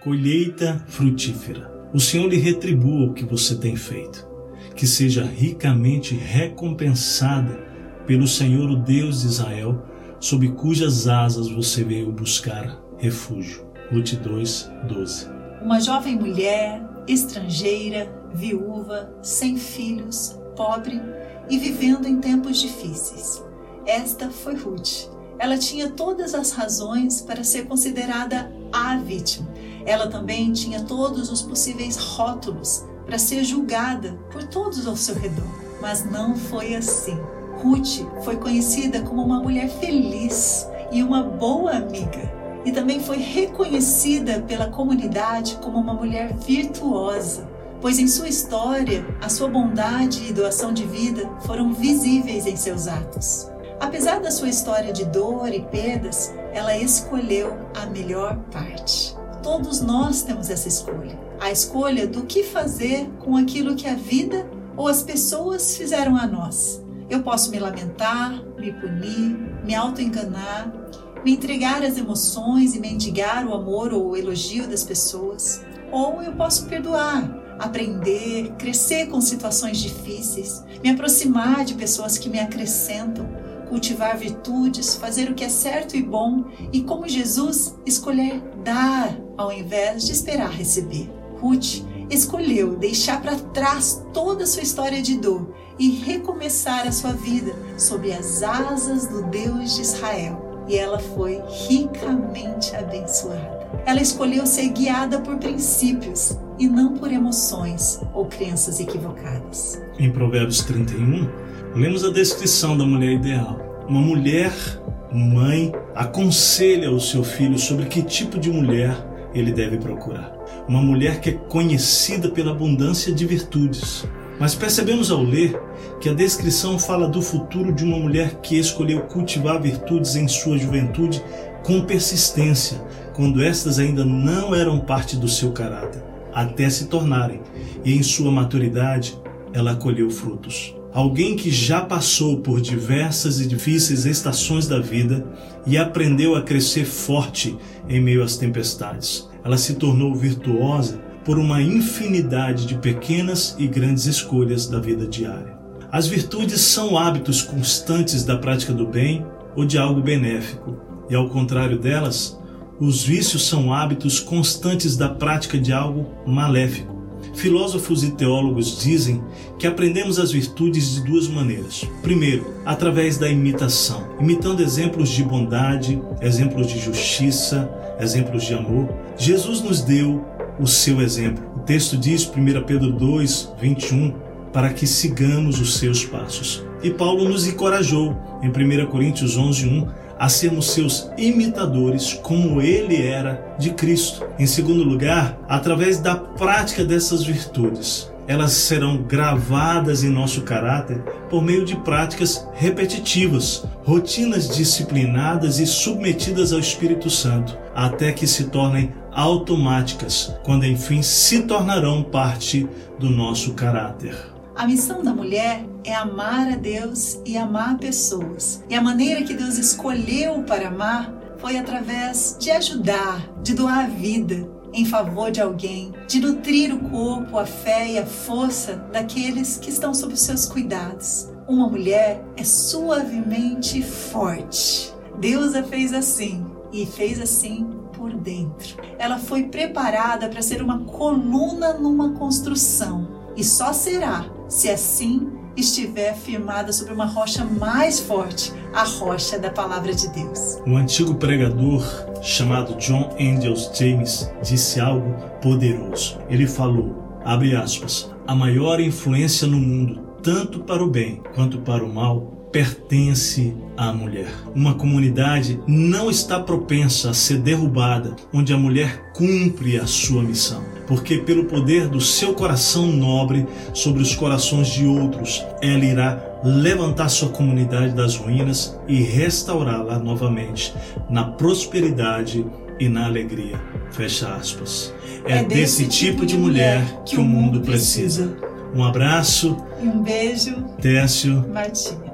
colheita frutífera. O Senhor lhe retribua o que você tem feito, que seja ricamente recompensada pelo Senhor, o Deus de Israel, sob cujas asas você veio buscar refúgio. Ruth 2, 12. Uma jovem mulher, estrangeira, viúva, sem filhos, pobre e vivendo em tempos difíceis. Esta foi Ruth. Ela tinha todas as razões para ser considerada a vítima. Ela também tinha todos os possíveis rótulos para ser julgada por todos ao seu redor. Mas não foi assim. Ruth foi conhecida como uma mulher feliz e uma boa amiga. E também foi reconhecida pela comunidade como uma mulher virtuosa, pois em sua história a sua bondade e doação de vida foram visíveis em seus atos. Apesar da sua história de dor e perdas, ela escolheu a melhor parte. Todos nós temos essa escolha. A escolha do que fazer com aquilo que a vida ou as pessoas fizeram a nós. Eu posso me lamentar, me punir, me auto-enganar, me entregar às emoções e mendigar o amor ou o elogio das pessoas. Ou eu posso perdoar, aprender, crescer com situações difíceis, me aproximar de pessoas que me acrescentam cultivar virtudes, fazer o que é certo e bom e, como Jesus, escolher dar ao invés de esperar receber. Ruth escolheu deixar para trás toda a sua história de dor e recomeçar a sua vida sob as asas do Deus de Israel. E ela foi ricamente abençoada. Ela escolheu ser guiada por princípios e não por emoções ou crenças equivocadas. Em Provérbios 31, Lemos a descrição da mulher ideal. Uma mulher, mãe, aconselha o seu filho sobre que tipo de mulher ele deve procurar. Uma mulher que é conhecida pela abundância de virtudes. Mas percebemos ao ler que a descrição fala do futuro de uma mulher que escolheu cultivar virtudes em sua juventude com persistência, quando estas ainda não eram parte do seu caráter, até se tornarem, e em sua maturidade ela colheu frutos. Alguém que já passou por diversas e difíceis estações da vida e aprendeu a crescer forte em meio às tempestades. Ela se tornou virtuosa por uma infinidade de pequenas e grandes escolhas da vida diária. As virtudes são hábitos constantes da prática do bem ou de algo benéfico, e ao contrário delas, os vícios são hábitos constantes da prática de algo maléfico. Filósofos e teólogos dizem que aprendemos as virtudes de duas maneiras. Primeiro, através da imitação, imitando exemplos de bondade, exemplos de justiça, exemplos de amor. Jesus nos deu o seu exemplo. O texto diz, 1 Pedro 2, 21, para que sigamos os seus passos. E Paulo nos encorajou, em 1 Coríntios 11, 1, a sermos seus imitadores, como ele era de Cristo. Em segundo lugar, através da prática dessas virtudes, elas serão gravadas em nosso caráter por meio de práticas repetitivas, rotinas disciplinadas e submetidas ao Espírito Santo, até que se tornem automáticas, quando enfim se tornarão parte do nosso caráter. A missão da mulher é amar a Deus e amar pessoas. E a maneira que Deus escolheu para amar foi através de ajudar, de doar a vida em favor de alguém, de nutrir o corpo, a fé e a força daqueles que estão sob os seus cuidados. Uma mulher é suavemente forte. Deus a fez assim e fez assim por dentro. Ela foi preparada para ser uma coluna numa construção e só será se assim estiver firmada sobre uma rocha mais forte, a rocha da palavra de Deus. Um antigo pregador chamado John Angels James disse algo poderoso. Ele falou, abre aspas, a maior influência no mundo, tanto para o bem quanto para o mal, pertence à mulher. Uma comunidade não está propensa a ser derrubada onde a mulher cumpre a sua missão, porque pelo poder do seu coração nobre sobre os corações de outros, ela irá levantar sua comunidade das ruínas e restaurá-la novamente na prosperidade e na alegria. Fecha aspas. É, é desse, desse tipo, tipo de mulher que o mundo precisa. precisa. Um abraço e um beijo. Técio Martinha.